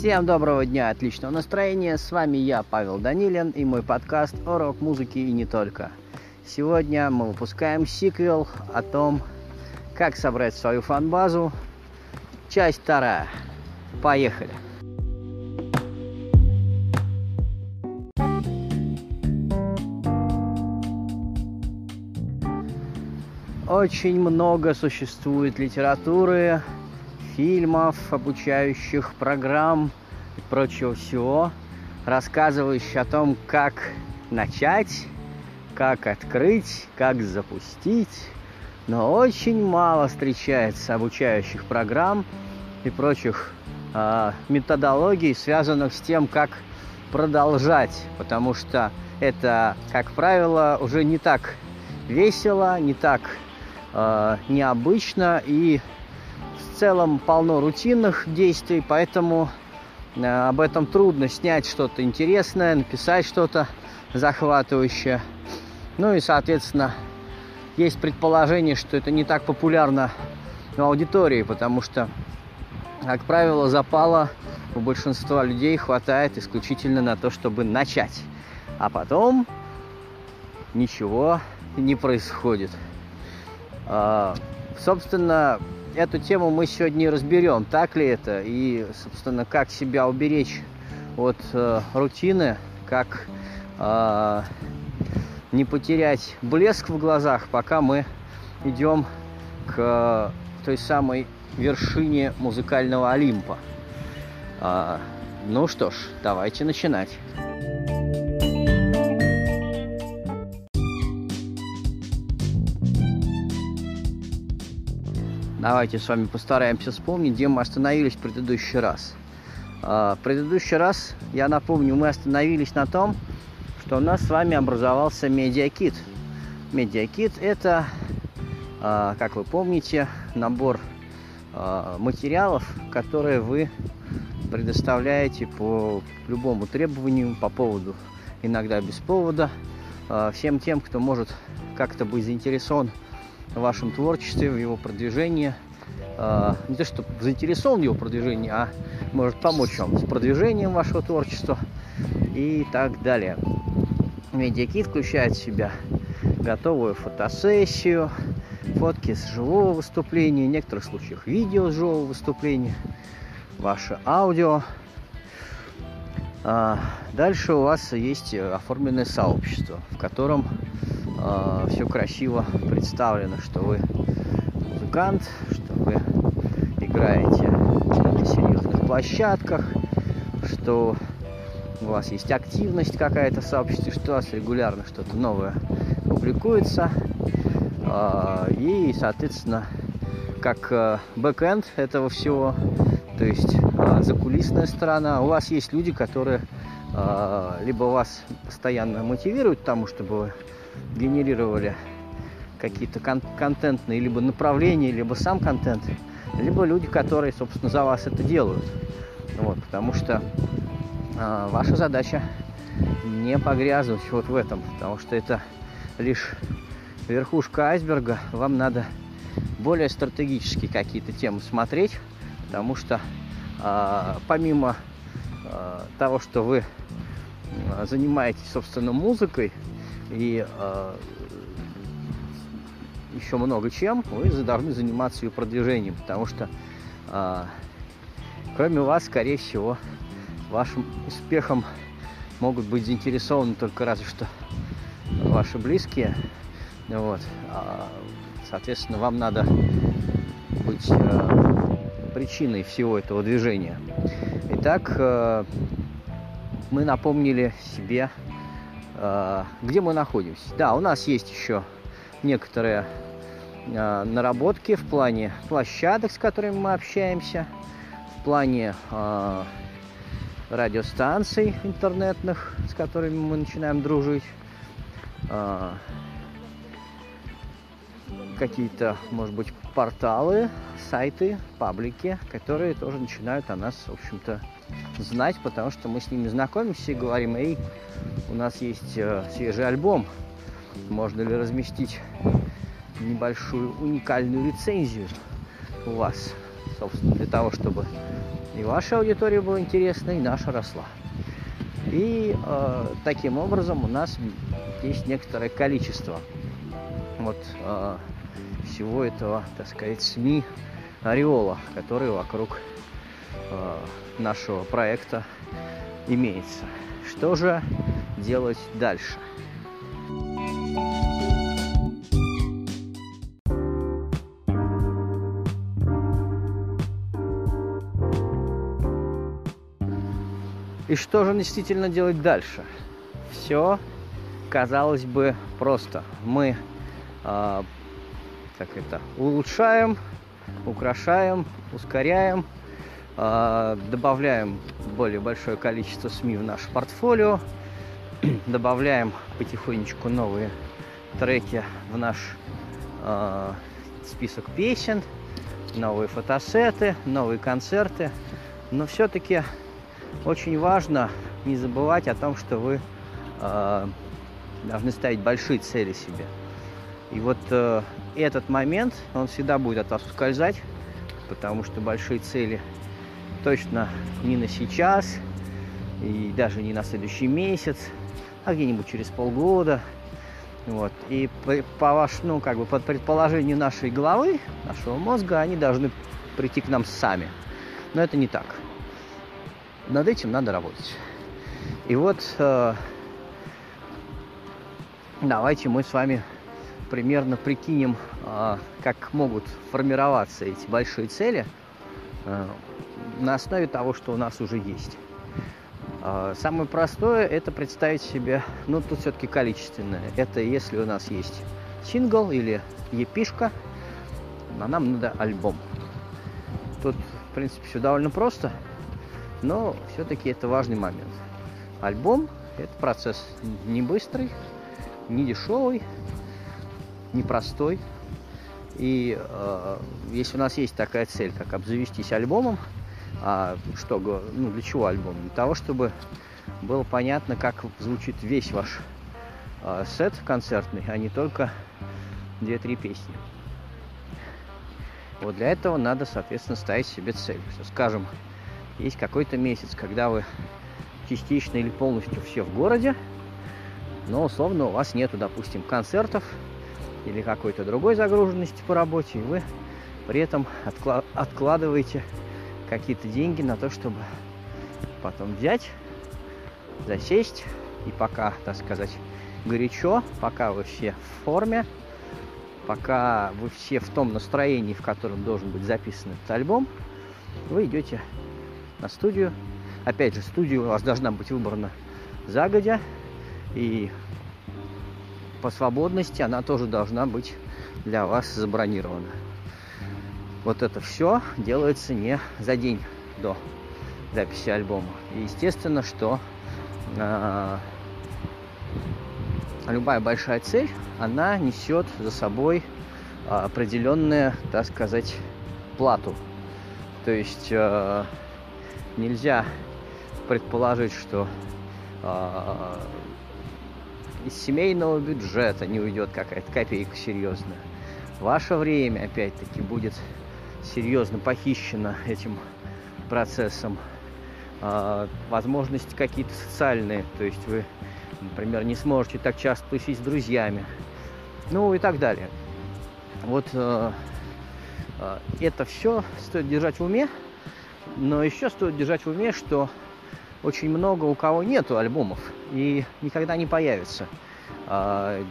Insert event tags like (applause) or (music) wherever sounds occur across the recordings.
Всем доброго дня, отличного настроения. С вами я, Павел Данилин, и мой подкаст о рок-музыке и не только. Сегодня мы выпускаем сиквел о том, как собрать свою фан-базу. Часть вторая. Поехали! Очень много существует литературы фильмов, обучающих программ и прочего всего, рассказывающих о том, как начать, как открыть, как запустить. Но очень мало встречается обучающих программ и прочих э, методологий, связанных с тем, как продолжать, потому что это, как правило, уже не так весело, не так э, необычно и целом полно рутинных действий, поэтому э, об этом трудно снять что-то интересное, написать что-то захватывающее. Ну и, соответственно, есть предположение, что это не так популярно в аудитории, потому что, как правило, запала у большинства людей хватает исключительно на то, чтобы начать. А потом ничего не происходит. А, собственно, эту тему мы сегодня разберем, так ли это, и, собственно, как себя уберечь от э, рутины, как э, не потерять блеск в глазах, пока мы идем к э, той самой вершине музыкального Олимпа. Э, ну что ж, давайте начинать. Давайте с вами постараемся вспомнить, где мы остановились в предыдущий раз. А, в предыдущий раз, я напомню, мы остановились на том, что у нас с вами образовался медиакит. Медиакит – это, а, как вы помните, набор а, материалов, которые вы предоставляете по любому требованию, по поводу, иногда без повода, всем тем, кто может как-то быть заинтересован вашем творчестве, в его продвижении. А, не то, что заинтересован в его продвижении, а может помочь вам с продвижением вашего творчества и так далее. Медиакит включает в себя готовую фотосессию, фотки с живого выступления, в некоторых случаях видео с живого выступления, ваше аудио. А, дальше у вас есть оформленное сообщество, в котором э, все красиво представлено, что вы музыкант, что вы играете на серьезных площадках, что у вас есть активность какая-то в сообществе, что у вас регулярно что-то новое публикуется. Э, и, соответственно, как э, бэкэнд этого всего, то есть э, закулисная сторона, у вас есть люди, которые либо вас постоянно мотивируют тому, чтобы вы генерировали какие-то кон- контентные либо направления, либо сам контент, либо люди, которые, собственно, за вас это делают. Вот, потому что э, ваша задача не погрязнуть вот в этом, потому что это лишь верхушка айсберга. Вам надо более стратегически какие-то темы смотреть, потому что э, помимо э, того, что вы занимаетесь, собственно, музыкой, и э, еще много чем, вы должны заниматься ее продвижением, потому что э, кроме вас, скорее всего, вашим успехом могут быть заинтересованы только разве что ваши близкие. Вот. А, соответственно, вам надо быть причиной всего этого движения. Итак, мы напомнили себе где мы находимся. Да, у нас есть еще некоторые э, наработки в плане площадок, с которыми мы общаемся, в плане э, радиостанций интернетных, с которыми мы начинаем дружить, какие-то, может быть, порталы, сайты, паблики, которые тоже начинают о нас, в общем-то, знать, потому что мы с ними знакомимся и говорим, эй, у нас есть э, свежий альбом, можно ли разместить небольшую уникальную рецензию у вас, собственно, для того, чтобы И ваша аудитория была интересна, и наша росла. И э, таким образом у нас есть некоторое количество вот э, всего этого, так сказать, СМИ ореола, который вокруг нашего проекта имеется. Что же делать дальше? И что же действительно делать дальше? Все, казалось бы, просто. Мы э, как это, улучшаем, украшаем, ускоряем, э, добавляем более большое количество СМИ в наше портфолио, (clears throat) добавляем потихонечку новые треки в наш э, список песен, новые фотосеты, новые концерты. Но все-таки очень важно не забывать о том, что вы э, должны ставить большие цели себе. И вот э, этот момент, он всегда будет от вас ускользать, потому что большие цели точно не на сейчас, и даже не на следующий месяц, а где-нибудь через полгода. Вот. И по, ваш, ну, как бы под предположению нашей головы, нашего мозга, они должны прийти к нам сами. Но это не так над этим надо работать. И вот э, давайте мы с вами примерно прикинем, э, как могут формироваться эти большие цели э, на основе того, что у нас уже есть. Э, самое простое это представить себе, ну тут все-таки количественное. Это если у нас есть сингл или епишка, а нам надо альбом. Тут, в принципе, все довольно просто – но все-таки это важный момент. Альбом – это процесс не быстрый, не дешевый, не простой. И э, если у нас есть такая цель, как обзавестись альбомом, а что, ну для чего альбом? Для того, чтобы было понятно, как звучит весь ваш э, сет концертный, а не только 2-3 песни. Вот для этого надо, соответственно, ставить себе цель. Скажем, есть какой-то месяц, когда вы частично или полностью все в городе, но условно у вас нету, допустим, концертов или какой-то другой загруженности по работе, и вы при этом откла- откладываете какие-то деньги на то, чтобы потом взять, засесть, и пока, так сказать, горячо, пока вы все в форме, пока вы все в том настроении, в котором должен быть записан этот альбом, вы идете на студию. Опять же, студия у вас должна быть выбрана загодя. И по свободности она тоже должна быть для вас забронирована. Вот это все делается не за день до записи альбома. И естественно, что э, любая большая цель, она несет за собой определенную, так сказать, плату. То есть э, нельзя предположить, что э, из семейного бюджета не уйдет какая-то копейка серьезная. Ваше время, опять-таки, будет серьезно похищено этим процессом. Э, возможности какие-то социальные, то есть вы, например, не сможете так часто тусить с друзьями, ну и так далее. Вот э, э, это все стоит держать в уме, но еще стоит держать в уме, что очень много у кого нету альбомов и никогда не появится. А,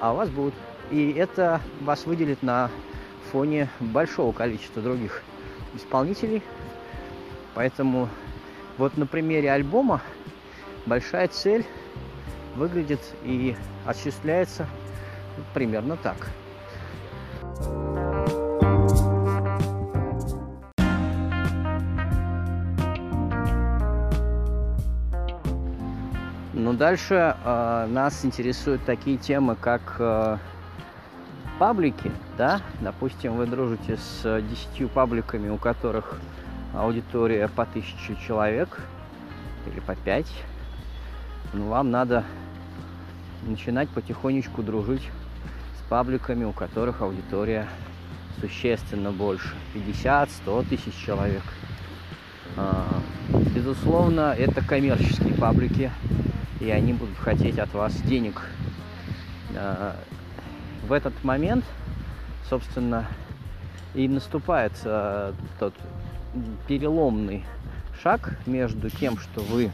а у вас будут. И это вас выделит на фоне большого количества других исполнителей. Поэтому вот на примере альбома большая цель выглядит и осуществляется примерно так – Ну, дальше э, нас интересуют такие темы, как э, паблики, да, допустим, вы дружите с десятью пабликами, у которых аудитория по тысяче человек или по пять, ну, вам надо начинать потихонечку дружить с пабликами, у которых аудитория существенно больше, 50-100 тысяч человек. А, безусловно, это коммерческие паблики, и они будут хотеть от вас денег. В этот момент, собственно, и наступает а, тот переломный шаг между тем, что вы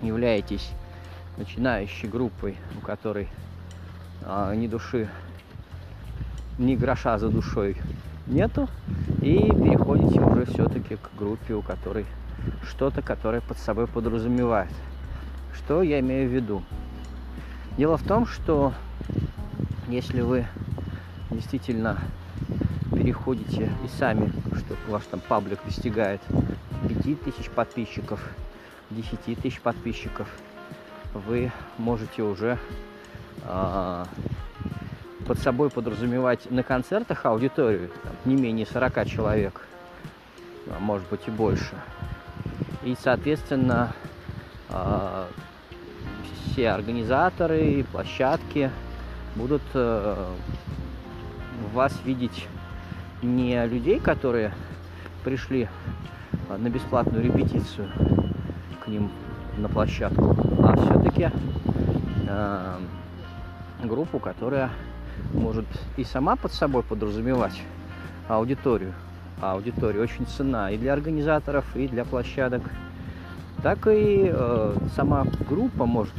являетесь начинающей группой, у которой а, ни души, ни гроша за душой нету, и переходите уже все-таки к группе, у которой что-то, которое под собой подразумевает. Что я имею в виду? Дело в том, что если вы действительно переходите и сами, что ваш там паблик достигает 5000 подписчиков, 10 тысяч подписчиков, вы можете уже э, под собой подразумевать на концертах аудиторию там, не менее 40 человек, а может быть и больше. И, соответственно, э, все организаторы площадки будут э, вас видеть не людей, которые пришли на бесплатную репетицию к ним на площадку, а все-таки э, группу, которая может и сама под собой подразумевать аудиторию. А аудитория очень цена и для организаторов, и для площадок. Так и э, сама группа может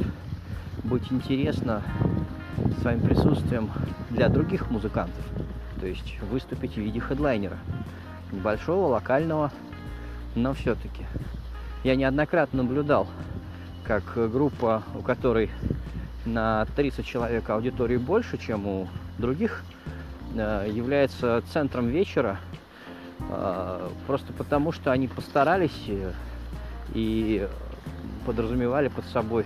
быть интересна своим присутствием для других музыкантов. То есть выступить в виде хедлайнера. Небольшого, локального, но все-таки. Я неоднократно наблюдал, как группа, у которой на 30 человек аудитории больше, чем у других, э, является центром вечера, э, просто потому что они постарались и подразумевали под собой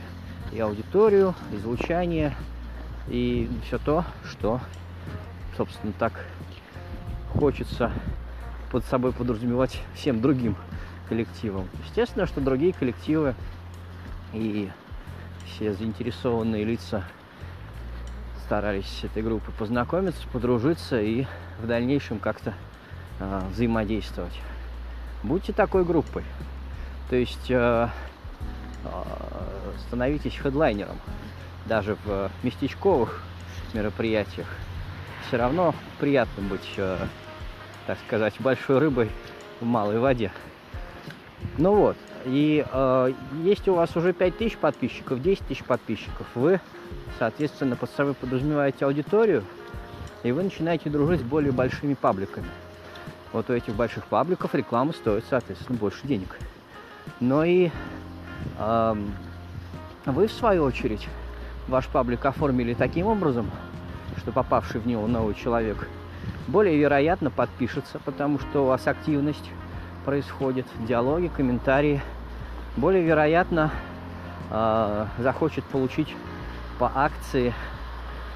и аудиторию, и звучание, и все то, что, собственно, так хочется под собой подразумевать всем другим коллективам. Естественно, что другие коллективы и все заинтересованные лица старались с этой группой познакомиться, подружиться и в дальнейшем как-то э, взаимодействовать. Будьте такой группой. То есть э, э, становитесь хедлайнером. Даже в местечковых мероприятиях все равно приятно быть, э, так сказать, большой рыбой в малой воде. Ну вот, и э, есть у вас уже 5000 подписчиков, 10 тысяч подписчиков, вы, соответственно, под собой подразумеваете аудиторию, и вы начинаете дружить с более большими пабликами. Вот у этих больших пабликов реклама стоит, соответственно, больше денег. Но и э, вы, в свою очередь, ваш паблик оформили таким образом, что попавший в него новый человек более вероятно подпишется, потому что у вас активность происходит, диалоги, комментарии. Более вероятно, э, захочет получить по акции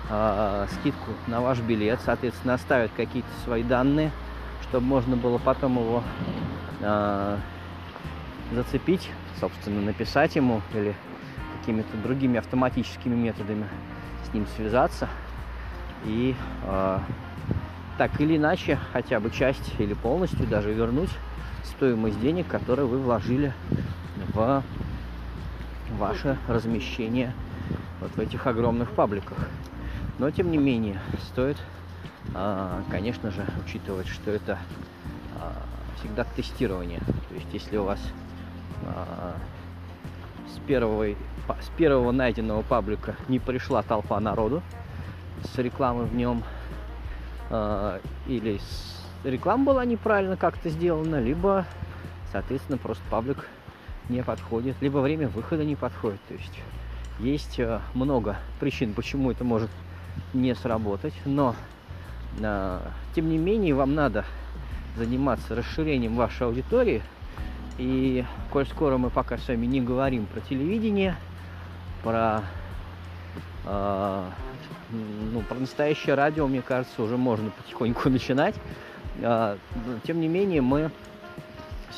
э, скидку на ваш билет, соответственно, оставит какие-то свои данные, чтобы можно было потом его э, зацепить, собственно, написать ему или какими-то другими автоматическими методами с ним связаться и э, так или иначе хотя бы часть или полностью даже вернуть стоимость денег, которые вы вложили в ваше размещение вот в этих огромных пабликах. Но тем не менее стоит, а, конечно же, учитывать, что это а, всегда тестирование. То есть если у вас а, с первого, с первого найденного паблика не пришла толпа народу с рекламой в нем, или с реклама была неправильно как-то сделана, либо, соответственно, просто паблик не подходит, либо время выхода не подходит. То есть есть э, много причин, почему это может не сработать, но э, тем не менее вам надо заниматься расширением вашей аудитории. И коль скоро мы пока с вами не говорим про телевидение, про, э, ну, про настоящее радио, мне кажется, уже можно потихоньку (laughs) начинать. А, тем не менее, мы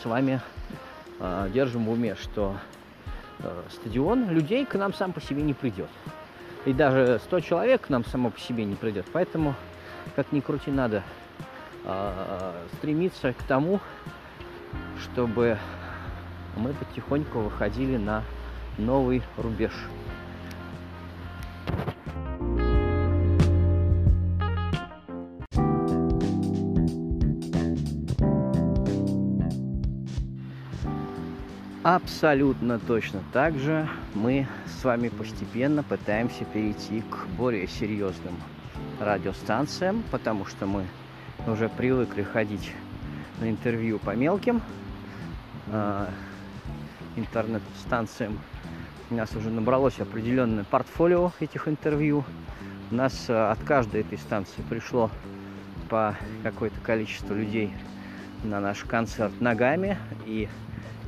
с вами а, держим в уме, что а, стадион людей к нам сам по себе не придет. И даже 100 человек к нам само по себе не придет. Поэтому, как ни крути, надо стремиться к тому, чтобы мы потихоньку выходили на новый рубеж. Абсолютно точно так же мы с вами постепенно пытаемся перейти к более серьезным радиостанциям, потому что мы уже привыкли ходить интервью по мелким э, интернет-станциям. У нас уже набралось определенное портфолио этих интервью. У нас э, от каждой этой станции пришло по какое-то количество людей на наш концерт ногами и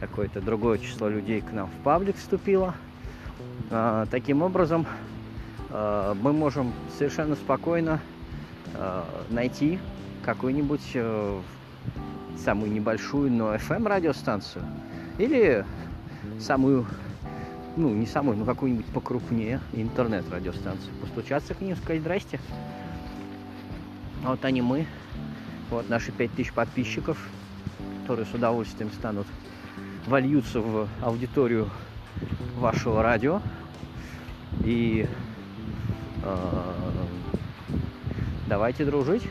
какое-то другое число людей к нам в паблик вступило. А, таким образом, а, мы можем совершенно спокойно а, найти какую-нибудь э, самую небольшую, но FM радиостанцию. Или самую, ну не самую, но какую-нибудь покрупнее интернет-радиостанцию. Постучаться к ним, сказать здрасте. Вот они мы, вот наши 5000 подписчиков, которые с удовольствием станут вольются в аудиторию вашего радио. И э, давайте дружить,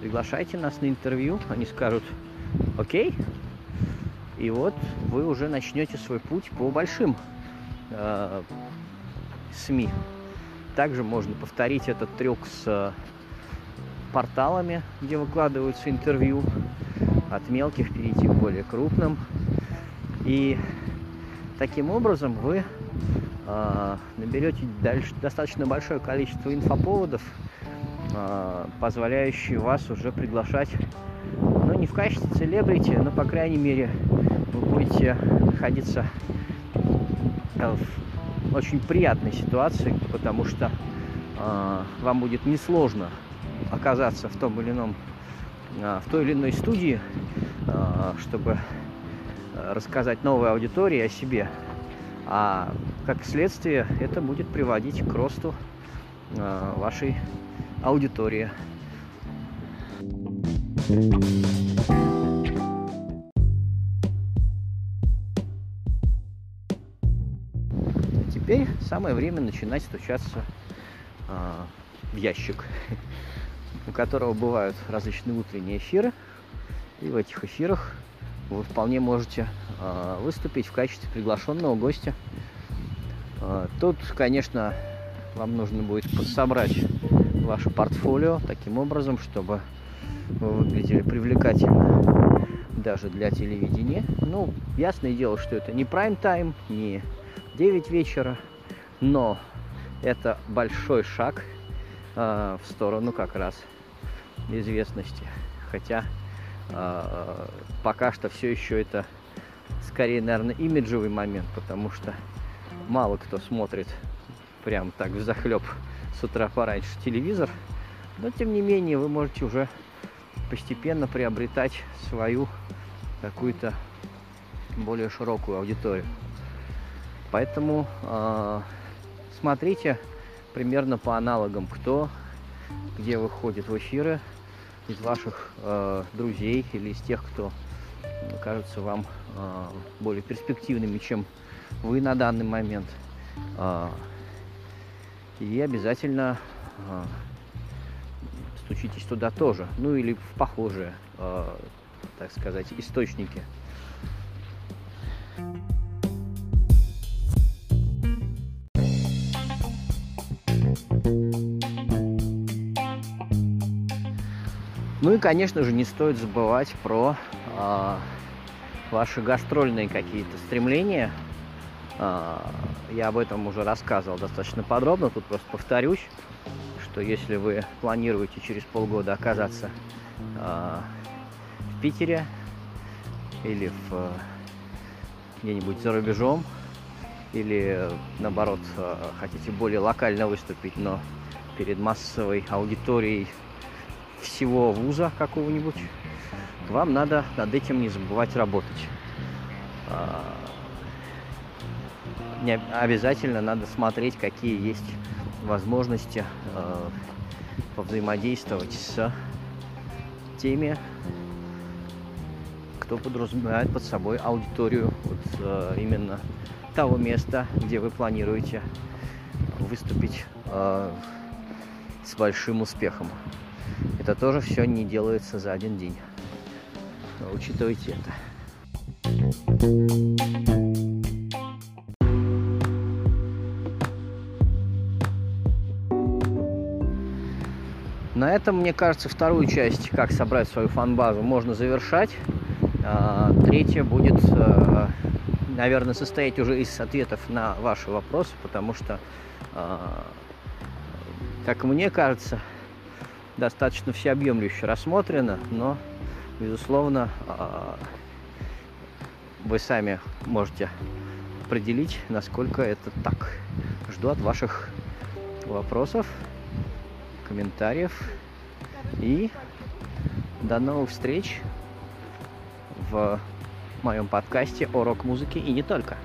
приглашайте нас на интервью, они скажут окей, и вот вы уже начнете свой путь по большим э, СМИ. Также можно повторить этот трюк с порталами, где выкладываются интервью, от мелких перейти к более крупным. И таким образом вы э, наберете дальше достаточно большое количество инфоповодов, э, позволяющие вас уже приглашать, не в качестве селебрити, но по крайней мере вы будете находиться в очень приятной ситуации, потому что э, вам будет несложно оказаться в том или ином, э, в той или иной студии, э, чтобы рассказать новой аудитории о себе. А как следствие это будет приводить к росту э, вашей аудитории. Теперь самое время начинать стучаться э, в ящик, (laughs) у которого бывают различные утренние эфиры. И в этих эфирах вы вполне можете э, выступить в качестве приглашенного гостя. Э, тут, конечно, вам нужно будет собрать ваше портфолио таким образом, чтобы вы выглядели привлекательно даже для телевидения. Ну, ясное дело, что это не прайм-тайм, не 9 вечера, но это большой шаг э, в сторону как раз известности. Хотя а, пока что все еще это скорее, наверное, имиджевый момент, потому что мало кто смотрит прям так в захлеб с утра пораньше телевизор. Но тем не менее вы можете уже постепенно приобретать свою какую-то более широкую аудиторию. Поэтому э, смотрите примерно по аналогам, кто где выходит в эфиры, из ваших э, друзей или из тех, кто кажется вам э, более перспективными, чем вы на данный момент. Э, и обязательно э, стучитесь туда тоже. Ну или в похожие, э, так сказать, источники. Ну и, конечно же, не стоит забывать про э, ваши гастрольные какие-то стремления. Э, я об этом уже рассказывал достаточно подробно, тут просто повторюсь, что если вы планируете через полгода оказаться э, в Питере или в, э, где-нибудь за рубежом, или наоборот хотите более локально выступить, но перед массовой аудиторией всего вуза какого-нибудь, вам надо над этим не забывать работать. А, обязательно надо смотреть, какие есть возможности а, повзаимодействовать с теми, что подразумевает под собой аудиторию вот, э, именно того места, где вы планируете выступить э, с большим успехом. Это тоже все не делается за один день. Учитывайте это. На этом, мне кажется, вторую часть, как собрать свою фан-базу, можно завершать. А, третья будет, э, наверное, состоять уже из ответов на ваши вопросы, потому что, а, как мне кажется, достаточно всеобъемлюще рассмотрено, но, безусловно, а, вы сами можете определить, насколько это так. Жду от ваших вопросов, комментариев и до новых встреч в моем подкасте о рок-музыке и не только.